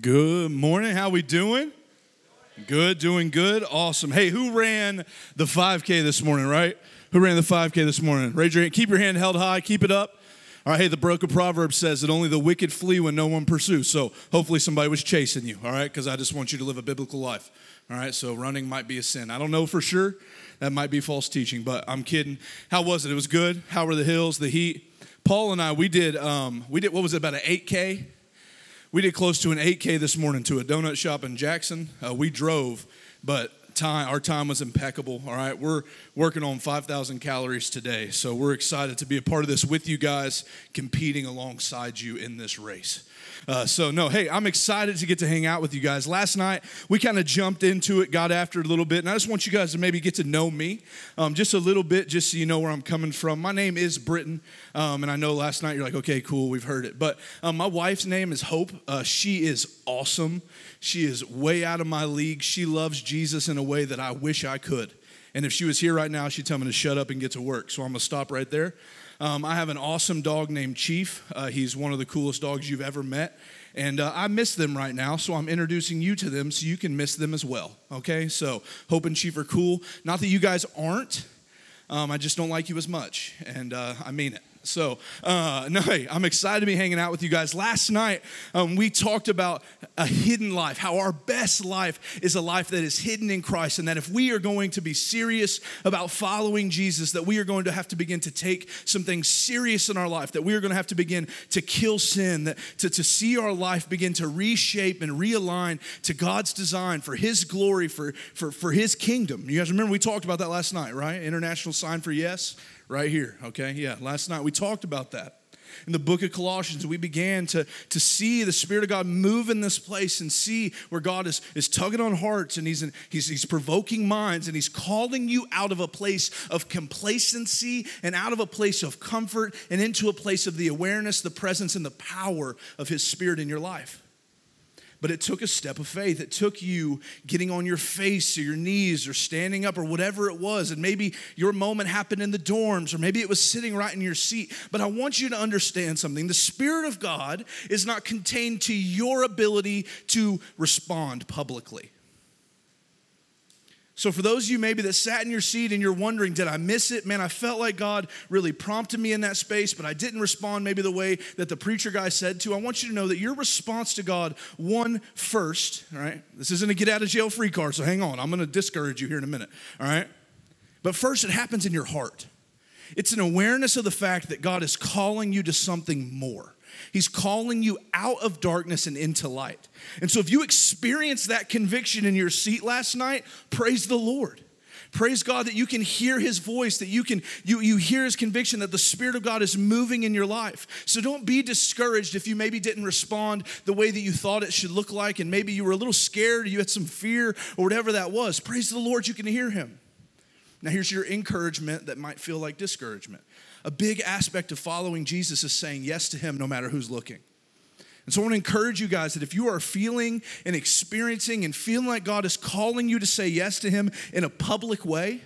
Good morning. How we doing? Good, doing good. Awesome. Hey, who ran the 5K this morning, right? Who ran the 5K this morning? Raise your hand. Keep your hand held high. Keep it up. All right, hey, the broken proverb says that only the wicked flee when no one pursues. So hopefully somebody was chasing you, all right? Because I just want you to live a biblical life. All right, so running might be a sin. I don't know for sure. That might be false teaching, but I'm kidding. How was it? It was good. How were the hills, the heat? Paul and I, we did, um, we did, what was it, about an 8K? We did close to an 8K this morning to a donut shop in Jackson. Uh, we drove, but time our time was impeccable. All right, we're working on 5,000 calories today, so we're excited to be a part of this with you guys, competing alongside you in this race. Uh, so, no, hey, I'm excited to get to hang out with you guys. Last night, we kind of jumped into it, got after it a little bit, and I just want you guys to maybe get to know me um, just a little bit, just so you know where I'm coming from. My name is Britton, um, and I know last night you're like, okay, cool, we've heard it. But um, my wife's name is Hope. Uh, she is awesome. She is way out of my league. She loves Jesus in a way that I wish I could. And if she was here right now, she'd tell me to shut up and get to work. So I'm going to stop right there. Um, I have an awesome dog named Chief. Uh, he's one of the coolest dogs you've ever met. And uh, I miss them right now, so I'm introducing you to them so you can miss them as well. Okay? So, Hope and Chief are cool. Not that you guys aren't, um, I just don't like you as much. And uh, I mean it. So, uh, no, hey, I'm excited to be hanging out with you guys. Last night, um, we talked about a hidden life, how our best life is a life that is hidden in Christ, and that if we are going to be serious about following Jesus, that we are going to have to begin to take some things serious in our life, that we are going to have to begin to kill sin, that, to, to see our life begin to reshape and realign to God's design for His glory, for, for, for His kingdom. You guys remember we talked about that last night, right? International sign for yes right here, okay? Yeah, last night we talked about that. In the book of Colossians, we began to, to see the Spirit of God move in this place and see where God is, is tugging on hearts and he's, in, he's, he's provoking minds and He's calling you out of a place of complacency and out of a place of comfort and into a place of the awareness, the presence, and the power of His Spirit in your life. But it took a step of faith. It took you getting on your face or your knees or standing up or whatever it was. And maybe your moment happened in the dorms or maybe it was sitting right in your seat. But I want you to understand something. The Spirit of God is not contained to your ability to respond publicly. So, for those of you maybe that sat in your seat and you're wondering, did I miss it? Man, I felt like God really prompted me in that space, but I didn't respond maybe the way that the preacher guy said to. I want you to know that your response to God, one, first, all right? This isn't a get out of jail free card, so hang on. I'm gonna discourage you here in a minute, all right? But first, it happens in your heart. It's an awareness of the fact that God is calling you to something more. He's calling you out of darkness and into light. And so if you experienced that conviction in your seat last night, praise the Lord. Praise God that you can hear his voice, that you can you, you hear his conviction that the Spirit of God is moving in your life. So don't be discouraged if you maybe didn't respond the way that you thought it should look like, and maybe you were a little scared, or you had some fear, or whatever that was. Praise the Lord, you can hear him. Now here's your encouragement that might feel like discouragement a big aspect of following Jesus is saying yes to Him no matter who's looking. And so I want to encourage you guys that if you are feeling and experiencing and feeling like God is calling you to say yes to Him in a public way,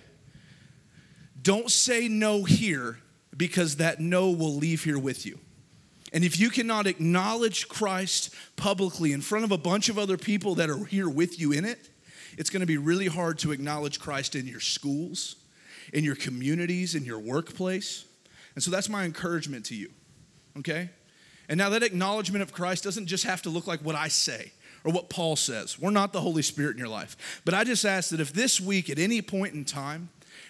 don't say no here because that no will leave here with you. And if you cannot acknowledge Christ publicly in front of a bunch of other people that are here with you in it, it's going to be really hard to acknowledge Christ in your schools, in your communities, in your workplace. And so that's my encouragement to you, okay? And now that acknowledgement of Christ doesn't just have to look like what I say or what Paul says. We're not the Holy Spirit in your life. But I just ask that if this week, at any point in time,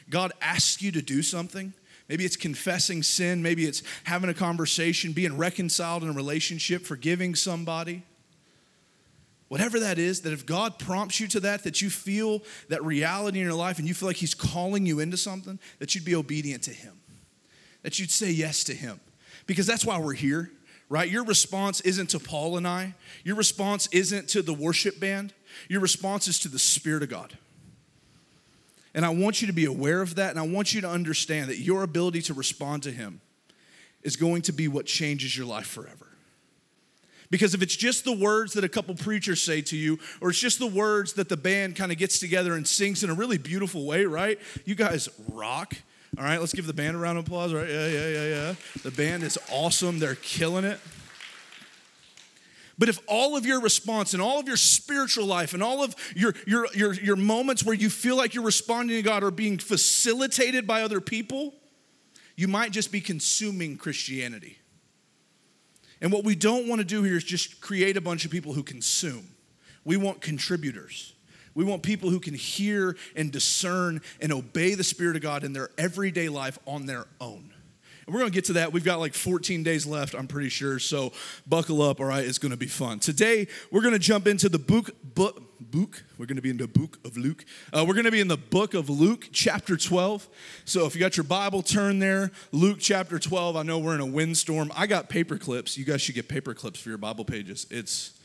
God asks you to do something, maybe it's confessing sin, maybe it's having a conversation, being reconciled in a relationship, forgiving somebody. Whatever that is, that if God prompts you to that, that you feel that reality in your life and you feel like He's calling you into something, that you'd be obedient to Him that you'd say yes to him. Because that's why we're here, right? Your response isn't to Paul and I, your response isn't to the worship band, your response is to the Spirit of God. And I want you to be aware of that, and I want you to understand that your ability to respond to Him is going to be what changes your life forever. Because if it's just the words that a couple preachers say to you, or it's just the words that the band kind of gets together and sings in a really beautiful way, right? You guys rock. All right, let's give the band a round of applause, right? Yeah, yeah, yeah, yeah. The band is awesome. They're killing it. But if all of your response and all of your spiritual life and all of your, your, your, your moments where you feel like you're responding to God are being facilitated by other people, you might just be consuming Christianity. And what we don't want to do here is just create a bunch of people who consume. We want contributors. We want people who can hear and discern and obey the Spirit of God in their everyday life on their own. And we're going to get to that. We've got like 14 days left, I'm pretty sure. So buckle up, all right? It's going to be fun. Today, we're going to jump into the book, book, book. We're going to be in the book of Luke. Uh, we're going to be in the book of Luke, chapter 12. So if you got your Bible, turn there. Luke chapter 12. I know we're in a windstorm. I got paper clips. You guys should get paper clips for your Bible pages. It's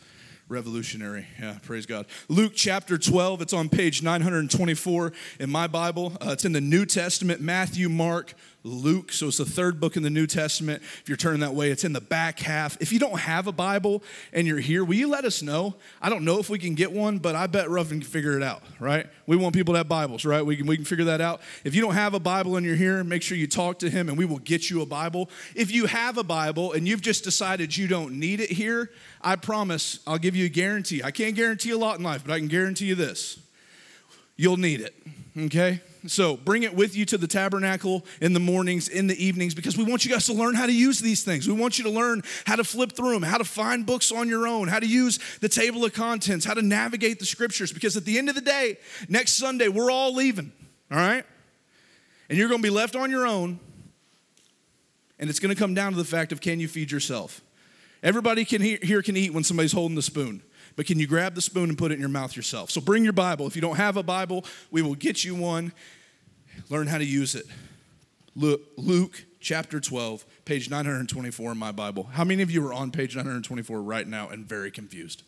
revolutionary. Yeah, praise God. Luke chapter 12, it's on page 924 in my Bible. Uh, it's in the New Testament, Matthew, Mark, Luke. So it's the third book in the New Testament. If you're turning that way, it's in the back half. If you don't have a Bible and you're here, will you let us know? I don't know if we can get one, but I bet Ruffin can figure it out, right? We want people to have Bibles, right? We can, we can figure that out. If you don't have a Bible and you're here, make sure you talk to him and we will get you a Bible. If you have a Bible and you've just decided you don't need it here, I promise I'll give you a guarantee. I can't guarantee a lot in life, but I can guarantee you this you'll need it, okay? So bring it with you to the tabernacle in the mornings, in the evenings, because we want you guys to learn how to use these things. We want you to learn how to flip through them, how to find books on your own, how to use the table of contents, how to navigate the scriptures, because at the end of the day, next Sunday, we're all leaving, all right? And you're gonna be left on your own, and it's gonna come down to the fact of can you feed yourself? Everybody can here can eat when somebody's holding the spoon but can you grab the spoon and put it in your mouth yourself? So bring your Bible. If you don't have a Bible, we will get you one. Learn how to use it. Luke, chapter 12, page 924 in my Bible. How many of you are on page 924 right now and very confused?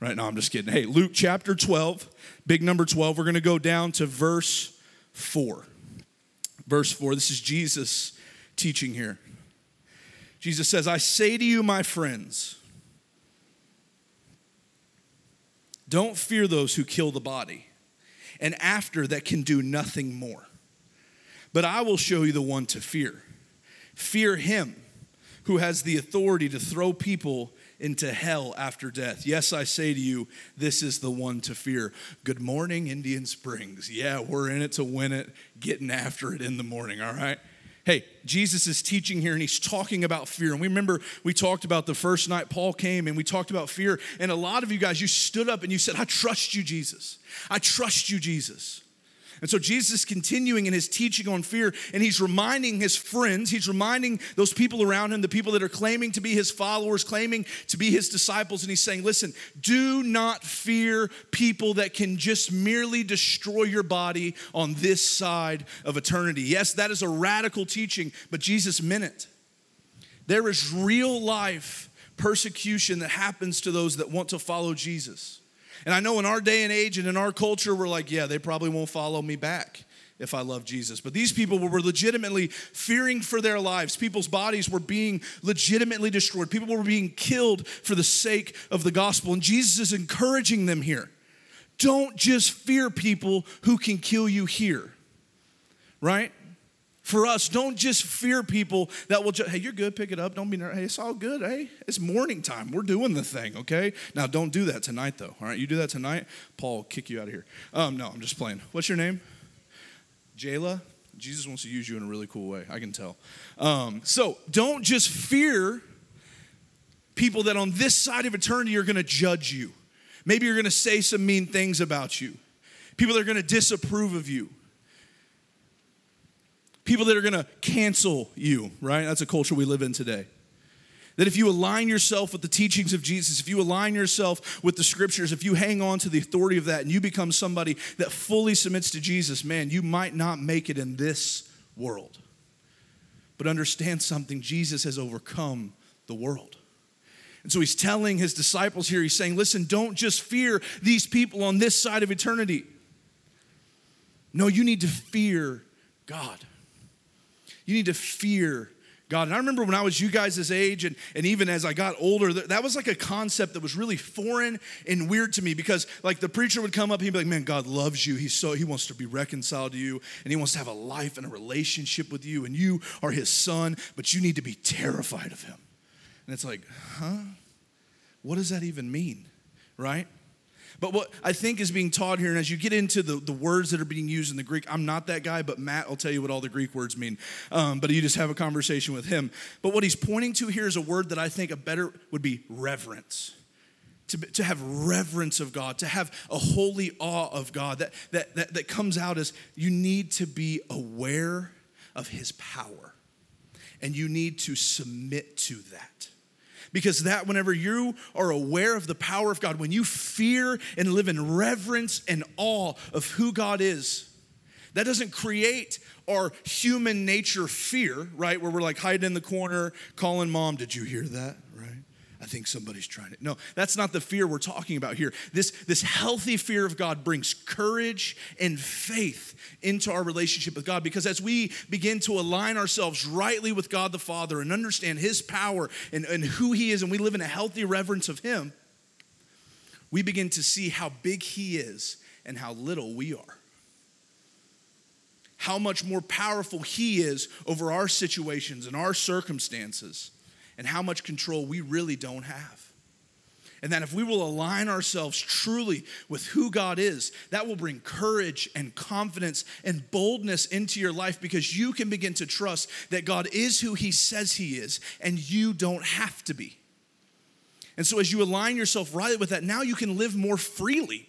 Right now, I'm just kidding. Hey, Luke chapter 12, big number 12. We're going to go down to verse 4. Verse 4, this is Jesus teaching here. Jesus says, I say to you, my friends, Don't fear those who kill the body, and after that can do nothing more. But I will show you the one to fear. Fear him who has the authority to throw people into hell after death. Yes, I say to you, this is the one to fear. Good morning, Indian Springs. Yeah, we're in it to win it, getting after it in the morning, all right? Hey, Jesus is teaching here and he's talking about fear. And we remember we talked about the first night Paul came and we talked about fear. And a lot of you guys, you stood up and you said, I trust you, Jesus. I trust you, Jesus. And so Jesus is continuing in his teaching on fear, and he's reminding his friends, he's reminding those people around him, the people that are claiming to be his followers, claiming to be his disciples, and he's saying, Listen, do not fear people that can just merely destroy your body on this side of eternity. Yes, that is a radical teaching, but Jesus meant it. There is real life persecution that happens to those that want to follow Jesus. And I know in our day and age and in our culture, we're like, yeah, they probably won't follow me back if I love Jesus. But these people were legitimately fearing for their lives. People's bodies were being legitimately destroyed. People were being killed for the sake of the gospel. And Jesus is encouraging them here. Don't just fear people who can kill you here, right? For us. Don't just fear people that will just, hey, you're good, pick it up. Don't be nervous. Hey, it's all good. Hey, it's morning time. We're doing the thing, okay? Now, don't do that tonight, though. All right, you do that tonight, Paul will kick you out of here. Um, no, I'm just playing. What's your name? Jayla? Jesus wants to use you in a really cool way. I can tell. Um, so don't just fear people that on this side of eternity are going to judge you. Maybe you're going to say some mean things about you. People that are going to disapprove of you people that are going to cancel you, right? That's a culture we live in today. That if you align yourself with the teachings of Jesus, if you align yourself with the scriptures, if you hang on to the authority of that and you become somebody that fully submits to Jesus, man, you might not make it in this world. But understand something Jesus has overcome the world. And so he's telling his disciples here, he's saying, listen, don't just fear these people on this side of eternity. No, you need to fear God. You need to fear God. And I remember when I was you guys' age, and, and even as I got older, that was like a concept that was really foreign and weird to me because, like, the preacher would come up he'd be like, Man, God loves you. He's so, he wants to be reconciled to you, and he wants to have a life and a relationship with you, and you are his son, but you need to be terrified of him. And it's like, huh? what does that even mean? Right? But what I think is being taught here, and as you get into the, the words that are being used in the Greek, I'm not that guy, but Matt will tell you what all the Greek words mean. Um, but you just have a conversation with him. But what he's pointing to here is a word that I think a better would be reverence. To, to have reverence of God, to have a holy awe of God that, that, that, that comes out as you need to be aware of his power and you need to submit to that. Because that, whenever you are aware of the power of God, when you fear and live in reverence and awe of who God is, that doesn't create our human nature fear, right? Where we're like hiding in the corner, calling mom, Did you hear that? I think somebody's trying to. No, that's not the fear we're talking about here. This, this healthy fear of God brings courage and faith into our relationship with God because as we begin to align ourselves rightly with God the Father and understand His power and, and who He is, and we live in a healthy reverence of Him, we begin to see how big He is and how little we are how much more powerful He is over our situations and our circumstances and how much control we really don't have. And that if we will align ourselves truly with who God is, that will bring courage and confidence and boldness into your life because you can begin to trust that God is who He says He is and you don't have to be. And so, as you align yourself right with that, now you can live more freely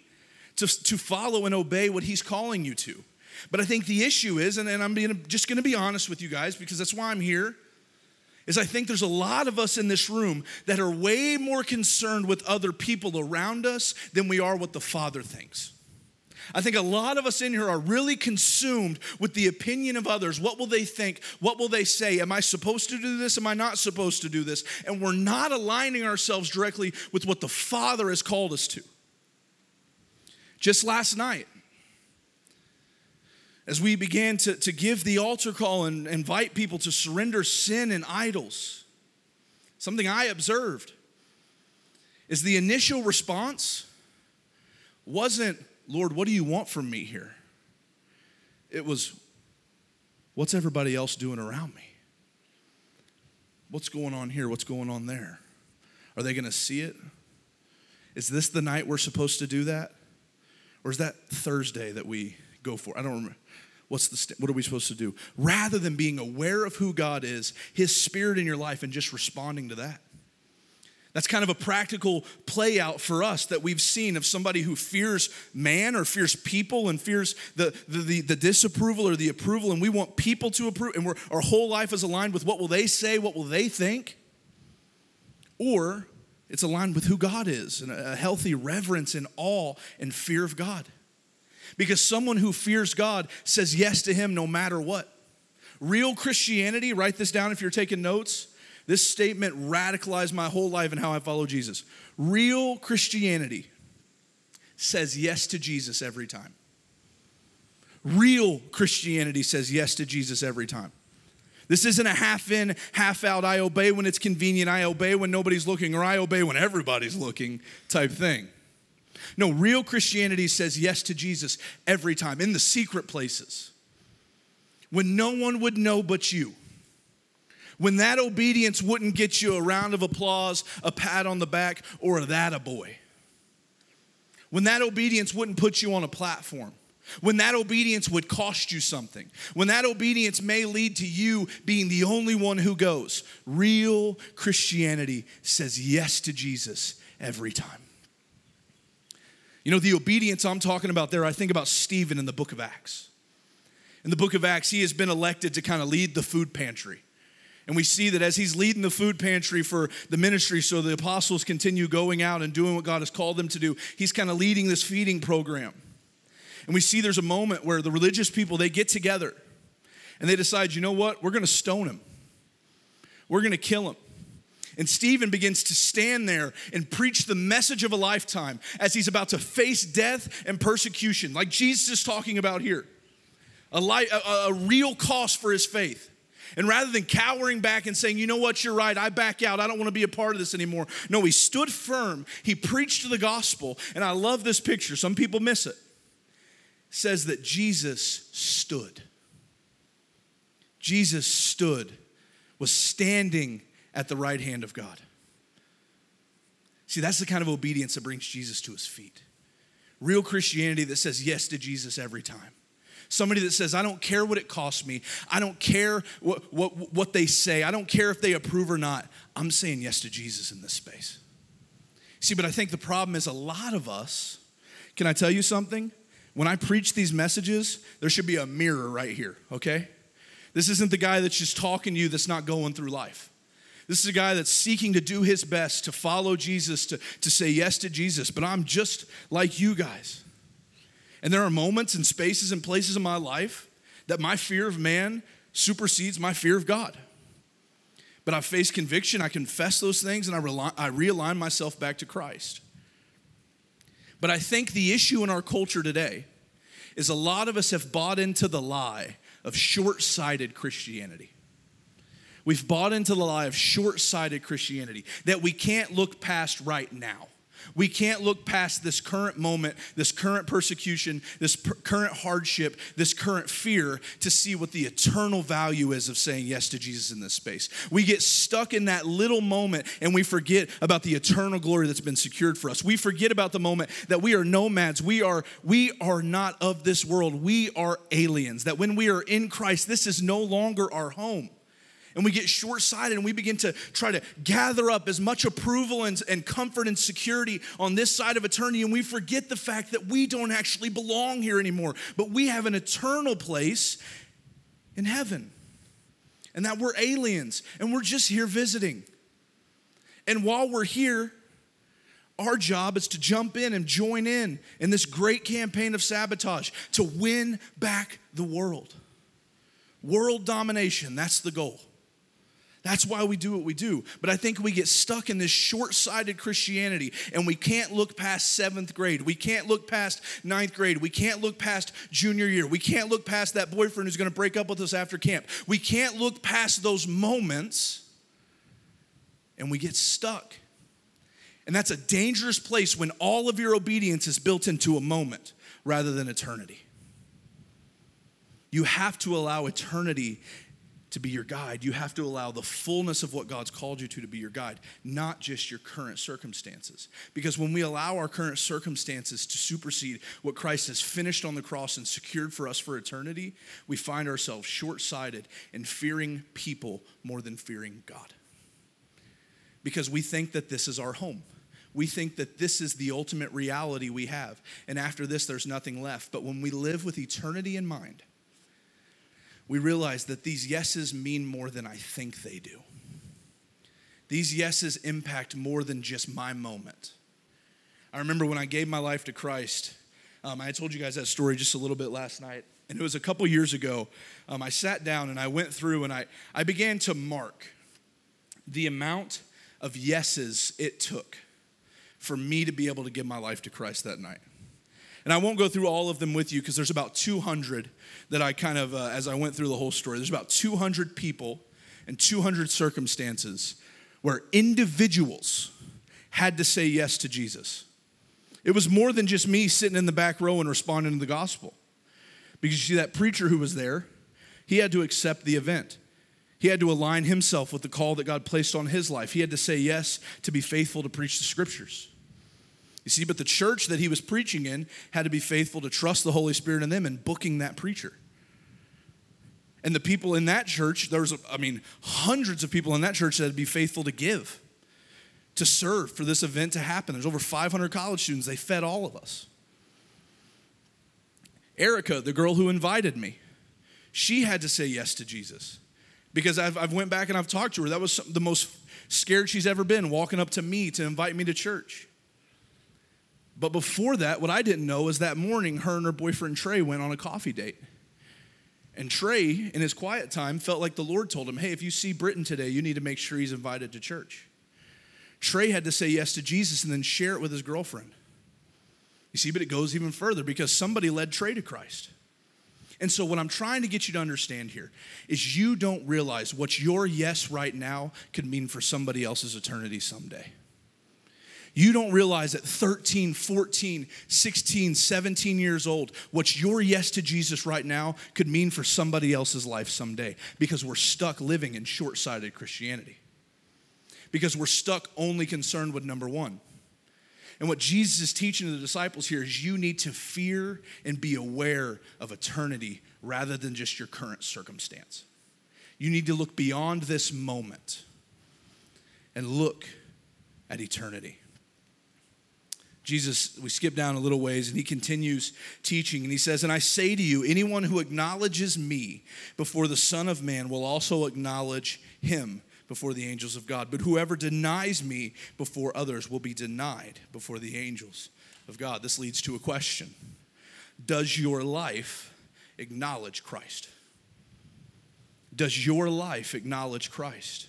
to, to follow and obey what He's calling you to. But I think the issue is, and, and I'm being, just gonna be honest with you guys because that's why I'm here is I think there's a lot of us in this room that are way more concerned with other people around us than we are what the Father thinks. I think a lot of us in here are really consumed with the opinion of others. What will they think? What will they say? Am I supposed to do this? Am I not supposed to do this? And we're not aligning ourselves directly with what the Father has called us to. Just last night, as we began to, to give the altar call and invite people to surrender sin and idols, something I observed is the initial response wasn't, Lord, what do you want from me here? It was, what's everybody else doing around me? What's going on here? What's going on there? Are they going to see it? Is this the night we're supposed to do that? Or is that Thursday that we go for? I don't remember. What's the st- what are we supposed to do? Rather than being aware of who God is, His Spirit in your life, and just responding to that. That's kind of a practical play out for us that we've seen of somebody who fears man or fears people and fears the, the, the, the disapproval or the approval, and we want people to approve, and our whole life is aligned with what will they say, what will they think, or it's aligned with who God is and a healthy reverence and awe and fear of God. Because someone who fears God says yes to Him no matter what. Real Christianity, write this down if you're taking notes. This statement radicalized my whole life and how I follow Jesus. Real Christianity says yes to Jesus every time. Real Christianity says yes to Jesus every time. This isn't a half in, half out, I obey when it's convenient, I obey when nobody's looking, or I obey when everybody's looking type thing. No, real Christianity says yes to Jesus every time in the secret places when no one would know but you. When that obedience wouldn't get you a round of applause, a pat on the back, or that a boy. When that obedience wouldn't put you on a platform. When that obedience would cost you something. When that obedience may lead to you being the only one who goes. Real Christianity says yes to Jesus every time. You know, the obedience I'm talking about there, I think about Stephen in the book of Acts. In the book of Acts, he has been elected to kind of lead the food pantry. And we see that as he's leading the food pantry for the ministry, so the apostles continue going out and doing what God has called them to do, he's kind of leading this feeding program. And we see there's a moment where the religious people, they get together and they decide, you know what? We're going to stone him. We're going to kill him. And Stephen begins to stand there and preach the message of a lifetime as he's about to face death and persecution, like Jesus is talking about here. A, a, a real cost for his faith. And rather than cowering back and saying, you know what, you're right, I back out, I don't want to be a part of this anymore. No, he stood firm. He preached the gospel. And I love this picture. Some people miss it. it says that Jesus stood. Jesus stood, was standing at the right hand of God. See, that's the kind of obedience that brings Jesus to his feet. Real Christianity that says yes to Jesus every time. Somebody that says, I don't care what it costs me. I don't care what, what, what they say. I don't care if they approve or not. I'm saying yes to Jesus in this space. See, but I think the problem is a lot of us, can I tell you something? When I preach these messages, there should be a mirror right here, okay? This isn't the guy that's just talking to you that's not going through life. This is a guy that's seeking to do his best to follow Jesus, to, to say yes to Jesus, but I'm just like you guys. And there are moments and spaces and places in my life that my fear of man supersedes my fear of God. But I face conviction, I confess those things, and I, rely, I realign myself back to Christ. But I think the issue in our culture today is a lot of us have bought into the lie of short sighted Christianity. We've bought into the lie of short sighted Christianity, that we can't look past right now. We can't look past this current moment, this current persecution, this per- current hardship, this current fear to see what the eternal value is of saying yes to Jesus in this space. We get stuck in that little moment and we forget about the eternal glory that's been secured for us. We forget about the moment that we are nomads. We are we are not of this world. We are aliens. That when we are in Christ, this is no longer our home and we get short sighted and we begin to try to gather up as much approval and, and comfort and security on this side of eternity. And we forget the fact that we don't actually belong here anymore, but we have an eternal place in heaven. And that we're aliens and we're just here visiting. And while we're here, our job is to jump in and join in in this great campaign of sabotage to win back the world. World domination, that's the goal. That's why we do what we do. But I think we get stuck in this short sighted Christianity and we can't look past seventh grade. We can't look past ninth grade. We can't look past junior year. We can't look past that boyfriend who's going to break up with us after camp. We can't look past those moments and we get stuck. And that's a dangerous place when all of your obedience is built into a moment rather than eternity. You have to allow eternity to be your guide, you have to allow the fullness of what God's called you to to be your guide, not just your current circumstances. Because when we allow our current circumstances to supersede what Christ has finished on the cross and secured for us for eternity, we find ourselves short sighted and fearing people more than fearing God. Because we think that this is our home. We think that this is the ultimate reality we have. And after this, there's nothing left. But when we live with eternity in mind, we realize that these yeses mean more than I think they do. These yeses impact more than just my moment. I remember when I gave my life to Christ, um, I told you guys that story just a little bit last night. And it was a couple years ago. Um, I sat down and I went through and I, I began to mark the amount of yeses it took for me to be able to give my life to Christ that night. And I won't go through all of them with you because there's about 200 that I kind of, uh, as I went through the whole story, there's about 200 people and 200 circumstances where individuals had to say yes to Jesus. It was more than just me sitting in the back row and responding to the gospel. Because you see, that preacher who was there, he had to accept the event. He had to align himself with the call that God placed on his life. He had to say yes to be faithful to preach the scriptures. You see, but the church that he was preaching in had to be faithful to trust the Holy Spirit in them and booking that preacher. And the people in that church, there's, I mean, hundreds of people in that church that had to be faithful to give, to serve for this event to happen. There's over 500 college students. They fed all of us. Erica, the girl who invited me, she had to say yes to Jesus because I've, I've went back and I've talked to her. That was the most scared she's ever been, walking up to me to invite me to church. But before that, what I didn't know is that morning, her and her boyfriend Trey went on a coffee date. And Trey, in his quiet time, felt like the Lord told him, Hey, if you see Britton today, you need to make sure he's invited to church. Trey had to say yes to Jesus and then share it with his girlfriend. You see, but it goes even further because somebody led Trey to Christ. And so, what I'm trying to get you to understand here is you don't realize what your yes right now could mean for somebody else's eternity someday. You don't realize at 13, 14, 16, 17 years old, what your yes to Jesus right now could mean for somebody else's life someday because we're stuck living in short sighted Christianity. Because we're stuck only concerned with number one. And what Jesus is teaching the disciples here is you need to fear and be aware of eternity rather than just your current circumstance. You need to look beyond this moment and look at eternity. Jesus, we skip down a little ways and he continues teaching and he says, And I say to you, anyone who acknowledges me before the Son of Man will also acknowledge him before the angels of God. But whoever denies me before others will be denied before the angels of God. This leads to a question Does your life acknowledge Christ? Does your life acknowledge Christ?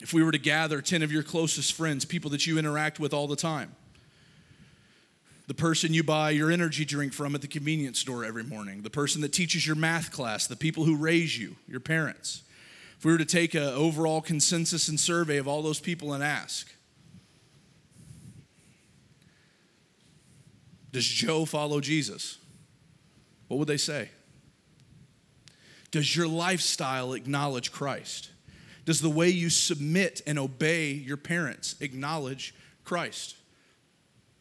If we were to gather 10 of your closest friends, people that you interact with all the time, the person you buy your energy drink from at the convenience store every morning, the person that teaches your math class, the people who raise you, your parents. If we were to take an overall consensus and survey of all those people and ask, Does Joe follow Jesus? What would they say? Does your lifestyle acknowledge Christ? Does the way you submit and obey your parents acknowledge Christ?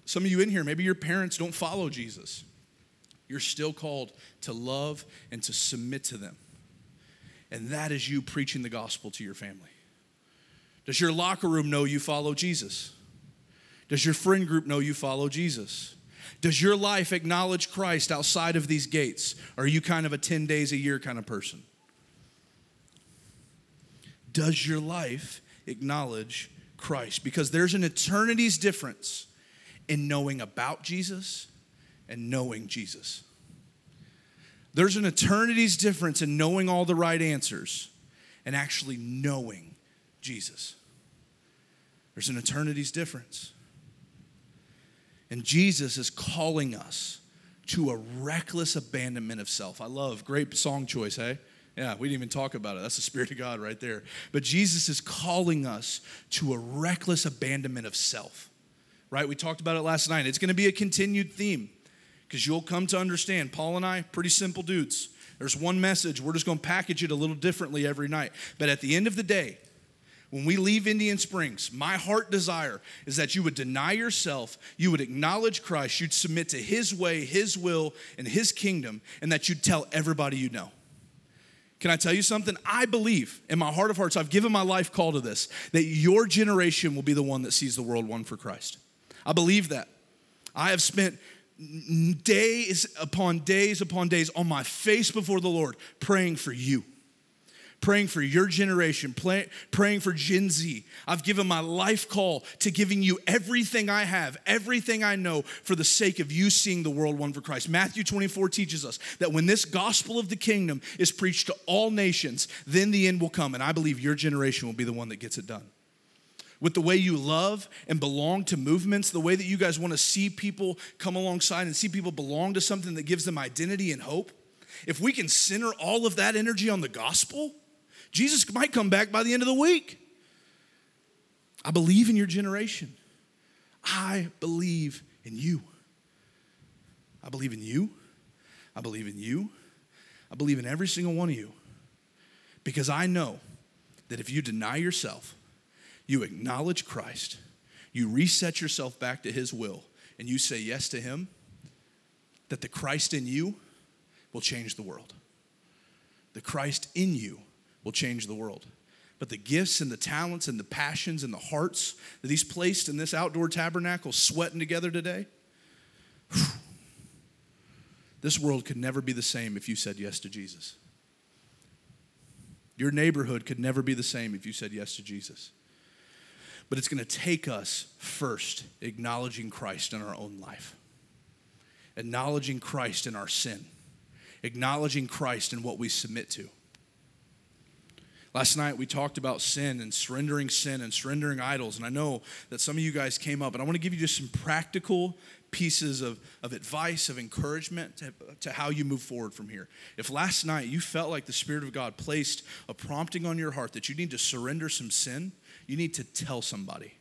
Some of you in here, maybe your parents don't follow Jesus. You're still called to love and to submit to them. And that is you preaching the gospel to your family. Does your locker room know you follow Jesus? Does your friend group know you follow Jesus? Does your life acknowledge Christ outside of these gates? Are you kind of a 10 days a year kind of person? Does your life acknowledge Christ? Because there's an eternity's difference in knowing about Jesus and knowing Jesus. There's an eternity's difference in knowing all the right answers and actually knowing Jesus. There's an eternity's difference. And Jesus is calling us to a reckless abandonment of self. I love, great song choice, hey? Yeah, we didn't even talk about it. That's the Spirit of God right there. But Jesus is calling us to a reckless abandonment of self, right? We talked about it last night. It's going to be a continued theme because you'll come to understand. Paul and I, pretty simple dudes. There's one message. We're just going to package it a little differently every night. But at the end of the day, when we leave Indian Springs, my heart desire is that you would deny yourself, you would acknowledge Christ, you'd submit to His way, His will, and His kingdom, and that you'd tell everybody you know. Can I tell you something? I believe in my heart of hearts, I've given my life call to this, that your generation will be the one that sees the world won for Christ. I believe that. I have spent days upon days upon days on my face before the Lord praying for you praying for your generation, play, praying for Gen Z. I've given my life call to giving you everything I have, everything I know for the sake of you seeing the world won for Christ. Matthew 24 teaches us that when this gospel of the kingdom is preached to all nations, then the end will come. And I believe your generation will be the one that gets it done with the way you love and belong to movements, the way that you guys want to see people come alongside and see people belong to something that gives them identity and hope, if we can center all of that energy on the gospel, Jesus might come back by the end of the week. I believe in your generation. I believe in you. I believe in you. I believe in you. I believe in every single one of you. Because I know that if you deny yourself, you acknowledge Christ, you reset yourself back to His will, and you say yes to Him, that the Christ in you will change the world. The Christ in you will change the world. But the gifts and the talents and the passions and the hearts that He's placed in this outdoor tabernacle sweating together today, whew, this world could never be the same if you said yes to Jesus. Your neighborhood could never be the same if you said yes to Jesus. But it's going to take us first acknowledging Christ in our own life, acknowledging Christ in our sin, acknowledging Christ in what we submit to. Last night we talked about sin and surrendering sin and surrendering idols. And I know that some of you guys came up, and I want to give you just some practical pieces of, of advice, of encouragement to, to how you move forward from here. If last night you felt like the Spirit of God placed a prompting on your heart that you need to surrender some sin, you need to tell somebody.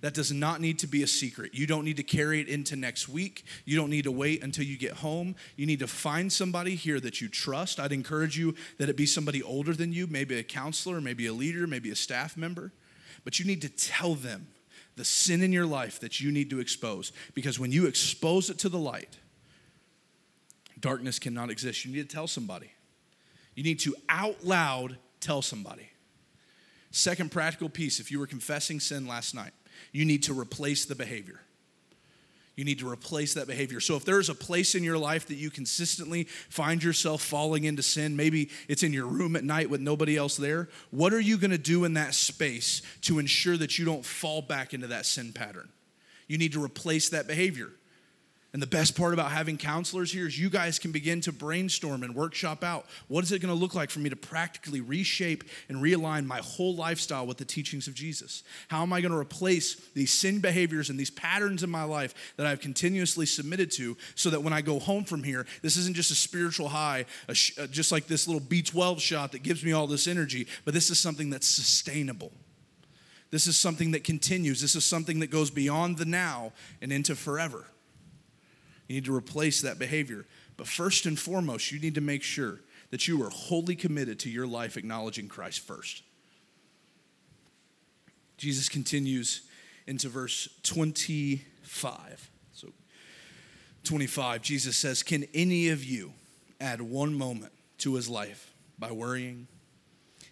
That does not need to be a secret. You don't need to carry it into next week. You don't need to wait until you get home. You need to find somebody here that you trust. I'd encourage you that it be somebody older than you, maybe a counselor, maybe a leader, maybe a staff member. But you need to tell them the sin in your life that you need to expose. Because when you expose it to the light, darkness cannot exist. You need to tell somebody. You need to out loud tell somebody. Second practical piece if you were confessing sin last night, you need to replace the behavior. You need to replace that behavior. So, if there's a place in your life that you consistently find yourself falling into sin, maybe it's in your room at night with nobody else there, what are you going to do in that space to ensure that you don't fall back into that sin pattern? You need to replace that behavior. And the best part about having counselors here is you guys can begin to brainstorm and workshop out what is it going to look like for me to practically reshape and realign my whole lifestyle with the teachings of Jesus? How am I going to replace these sin behaviors and these patterns in my life that I've continuously submitted to so that when I go home from here, this isn't just a spiritual high, a sh- uh, just like this little B12 shot that gives me all this energy, but this is something that's sustainable. This is something that continues. This is something that goes beyond the now and into forever. You need to replace that behavior. But first and foremost, you need to make sure that you are wholly committed to your life acknowledging Christ first. Jesus continues into verse 25. So, 25, Jesus says, Can any of you add one moment to his life by worrying?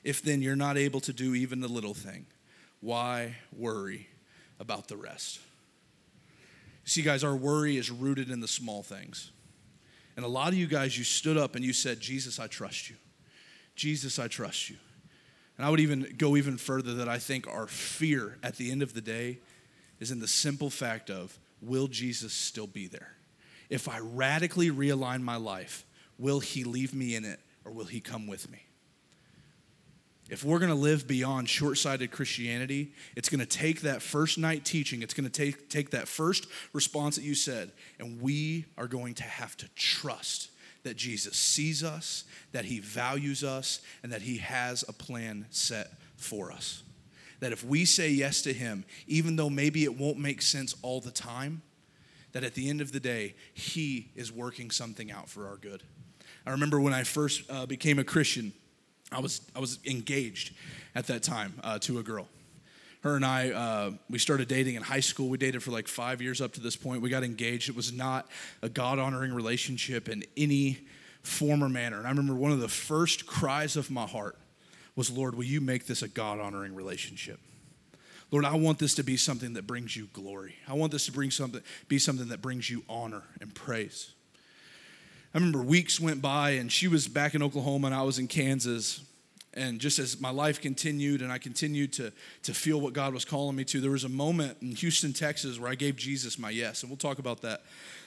If then you're not able to do even the little thing, why worry about the rest? See, guys, our worry is rooted in the small things. And a lot of you guys, you stood up and you said, Jesus, I trust you. Jesus, I trust you. And I would even go even further that I think our fear at the end of the day is in the simple fact of, will Jesus still be there? If I radically realign my life, will he leave me in it or will he come with me? If we're going to live beyond short sighted Christianity, it's going to take that first night teaching, it's going to take, take that first response that you said, and we are going to have to trust that Jesus sees us, that he values us, and that he has a plan set for us. That if we say yes to him, even though maybe it won't make sense all the time, that at the end of the day, he is working something out for our good. I remember when I first uh, became a Christian. I was, I was engaged at that time uh, to a girl. Her and I, uh, we started dating in high school. We dated for like five years up to this point. We got engaged. It was not a God honoring relationship in any form or manner. And I remember one of the first cries of my heart was, Lord, will you make this a God honoring relationship? Lord, I want this to be something that brings you glory. I want this to bring something, be something that brings you honor and praise. I remember weeks went by and she was back in Oklahoma and I was in Kansas. And just as my life continued and I continued to, to feel what God was calling me to, there was a moment in Houston, Texas where I gave Jesus my yes. And we'll talk about that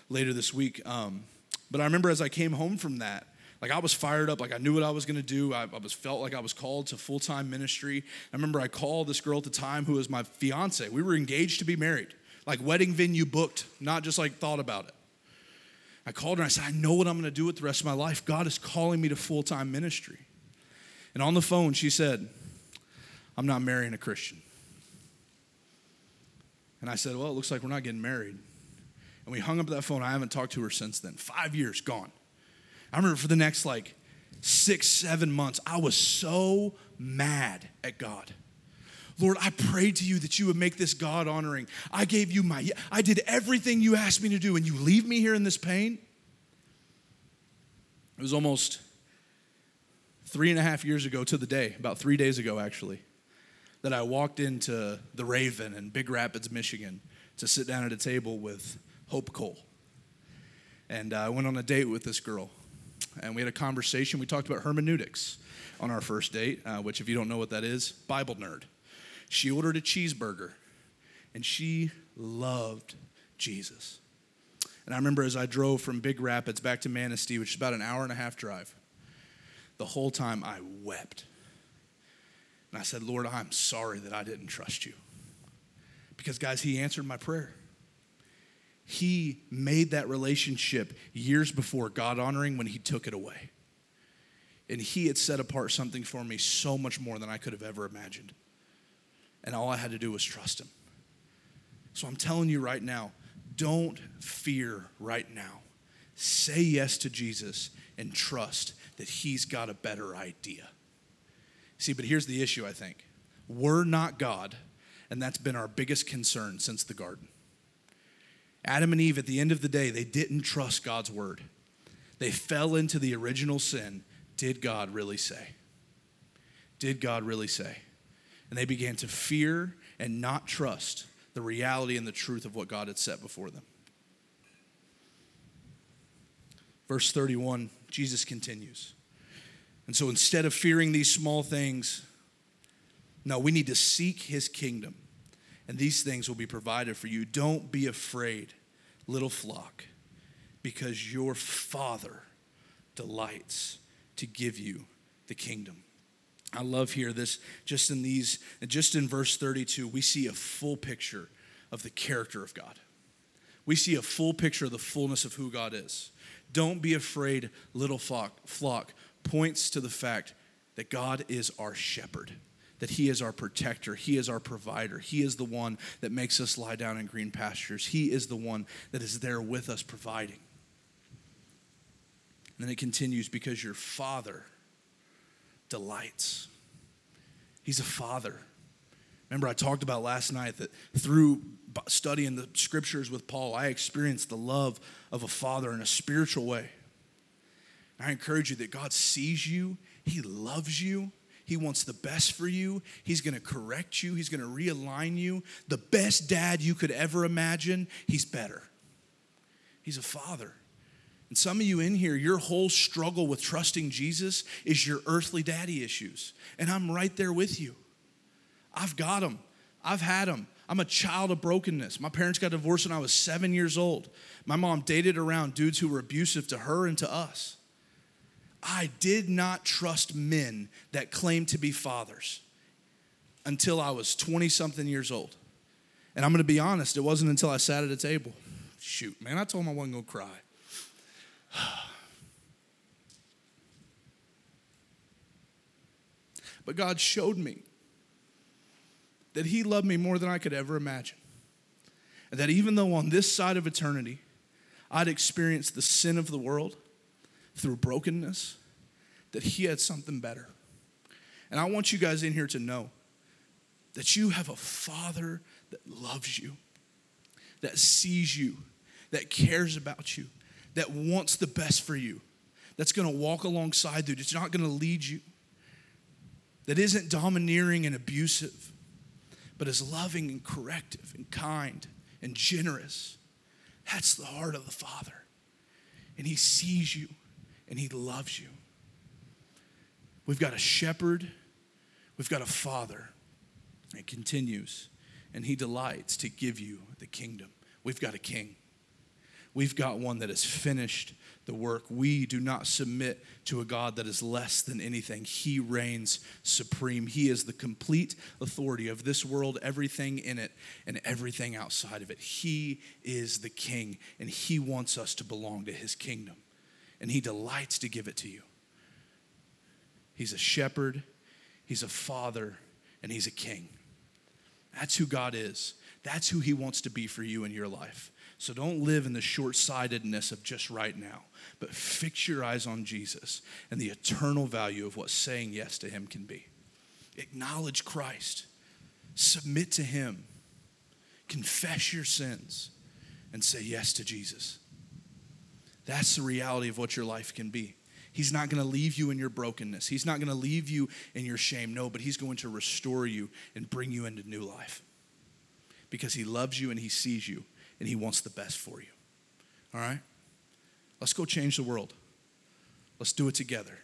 later this week. Um, but I remember as I came home from that, like I was fired up, like I knew what I was gonna do. I, I was felt like I was called to full time ministry. I remember I called this girl at the time who was my fiance. We were engaged to be married, like wedding venue booked, not just like thought about it. I called her and I said, I know what I'm going to do with the rest of my life. God is calling me to full time ministry. And on the phone, she said, I'm not marrying a Christian. And I said, Well, it looks like we're not getting married. And we hung up that phone. I haven't talked to her since then. Five years gone. I remember for the next like six, seven months, I was so mad at God. Lord, I prayed to you that you would make this God honoring. I gave you my, I did everything you asked me to do, and you leave me here in this pain? It was almost three and a half years ago to the day, about three days ago actually, that I walked into the Raven in Big Rapids, Michigan to sit down at a table with Hope Cole. And uh, I went on a date with this girl, and we had a conversation. We talked about hermeneutics on our first date, uh, which, if you don't know what that is, Bible nerd. She ordered a cheeseburger and she loved Jesus. And I remember as I drove from Big Rapids back to Manistee, which is about an hour and a half drive, the whole time I wept. And I said, Lord, I'm sorry that I didn't trust you. Because, guys, He answered my prayer. He made that relationship years before God honoring when He took it away. And He had set apart something for me so much more than I could have ever imagined and all I had to do was trust him. So I'm telling you right now, don't fear right now. Say yes to Jesus and trust that he's got a better idea. See, but here's the issue, I think. We're not God, and that's been our biggest concern since the garden. Adam and Eve, at the end of the day, they didn't trust God's word. They fell into the original sin. Did God really say? Did God really say? And they began to fear and not trust the reality and the truth of what God had set before them. Verse 31, Jesus continues. And so instead of fearing these small things, no, we need to seek his kingdom, and these things will be provided for you. Don't be afraid, little flock, because your Father delights to give you the kingdom. I love here this just in these just in verse 32 we see a full picture of the character of God. We see a full picture of the fullness of who God is. Don't be afraid, little flock, flock points to the fact that God is our shepherd, that He is our protector, He is our provider, He is the one that makes us lie down in green pastures, He is the one that is there with us providing. And then it continues because your Father delights. He's a Father. Remember, I talked about last night that through studying the scriptures with Paul, I experienced the love of a father in a spiritual way. I encourage you that God sees you, He loves you, He wants the best for you. He's going to correct you, He's going to realign you. The best dad you could ever imagine, He's better. He's a father. And some of you in here, your whole struggle with trusting Jesus is your earthly daddy issues. And I'm right there with you. I've got them, I've had them. I'm a child of brokenness. My parents got divorced when I was seven years old. My mom dated around dudes who were abusive to her and to us. I did not trust men that claimed to be fathers until I was 20 something years old. And I'm gonna be honest, it wasn't until I sat at a table. Shoot, man, I told him I wasn't gonna cry. but God showed me that He loved me more than I could ever imagine. And that even though on this side of eternity, I'd experienced the sin of the world through brokenness, that He had something better. And I want you guys in here to know that you have a Father that loves you, that sees you, that cares about you, that wants the best for you, that's gonna walk alongside you, that's not gonna lead you, that isn't domineering and abusive but is loving and corrective and kind and generous. That's the heart of the Father. And He sees you and He loves you. We've got a shepherd, we've got a father. It continues, and He delights to give you the kingdom. We've got a king. We've got one that has finished the work. We do not submit to a God that is less than anything. He reigns supreme. He is the complete authority of this world, everything in it, and everything outside of it. He is the king, and He wants us to belong to His kingdom, and He delights to give it to you. He's a shepherd, He's a father, and He's a king. That's who God is. That's who He wants to be for you in your life. So don't live in the short sightedness of just right now, but fix your eyes on Jesus and the eternal value of what saying yes to Him can be. Acknowledge Christ, submit to Him, confess your sins, and say yes to Jesus. That's the reality of what your life can be. He's not going to leave you in your brokenness. He's not going to leave you in your shame. No, but He's going to restore you and bring you into new life because He loves you and He sees you and He wants the best for you. All right? Let's go change the world. Let's do it together.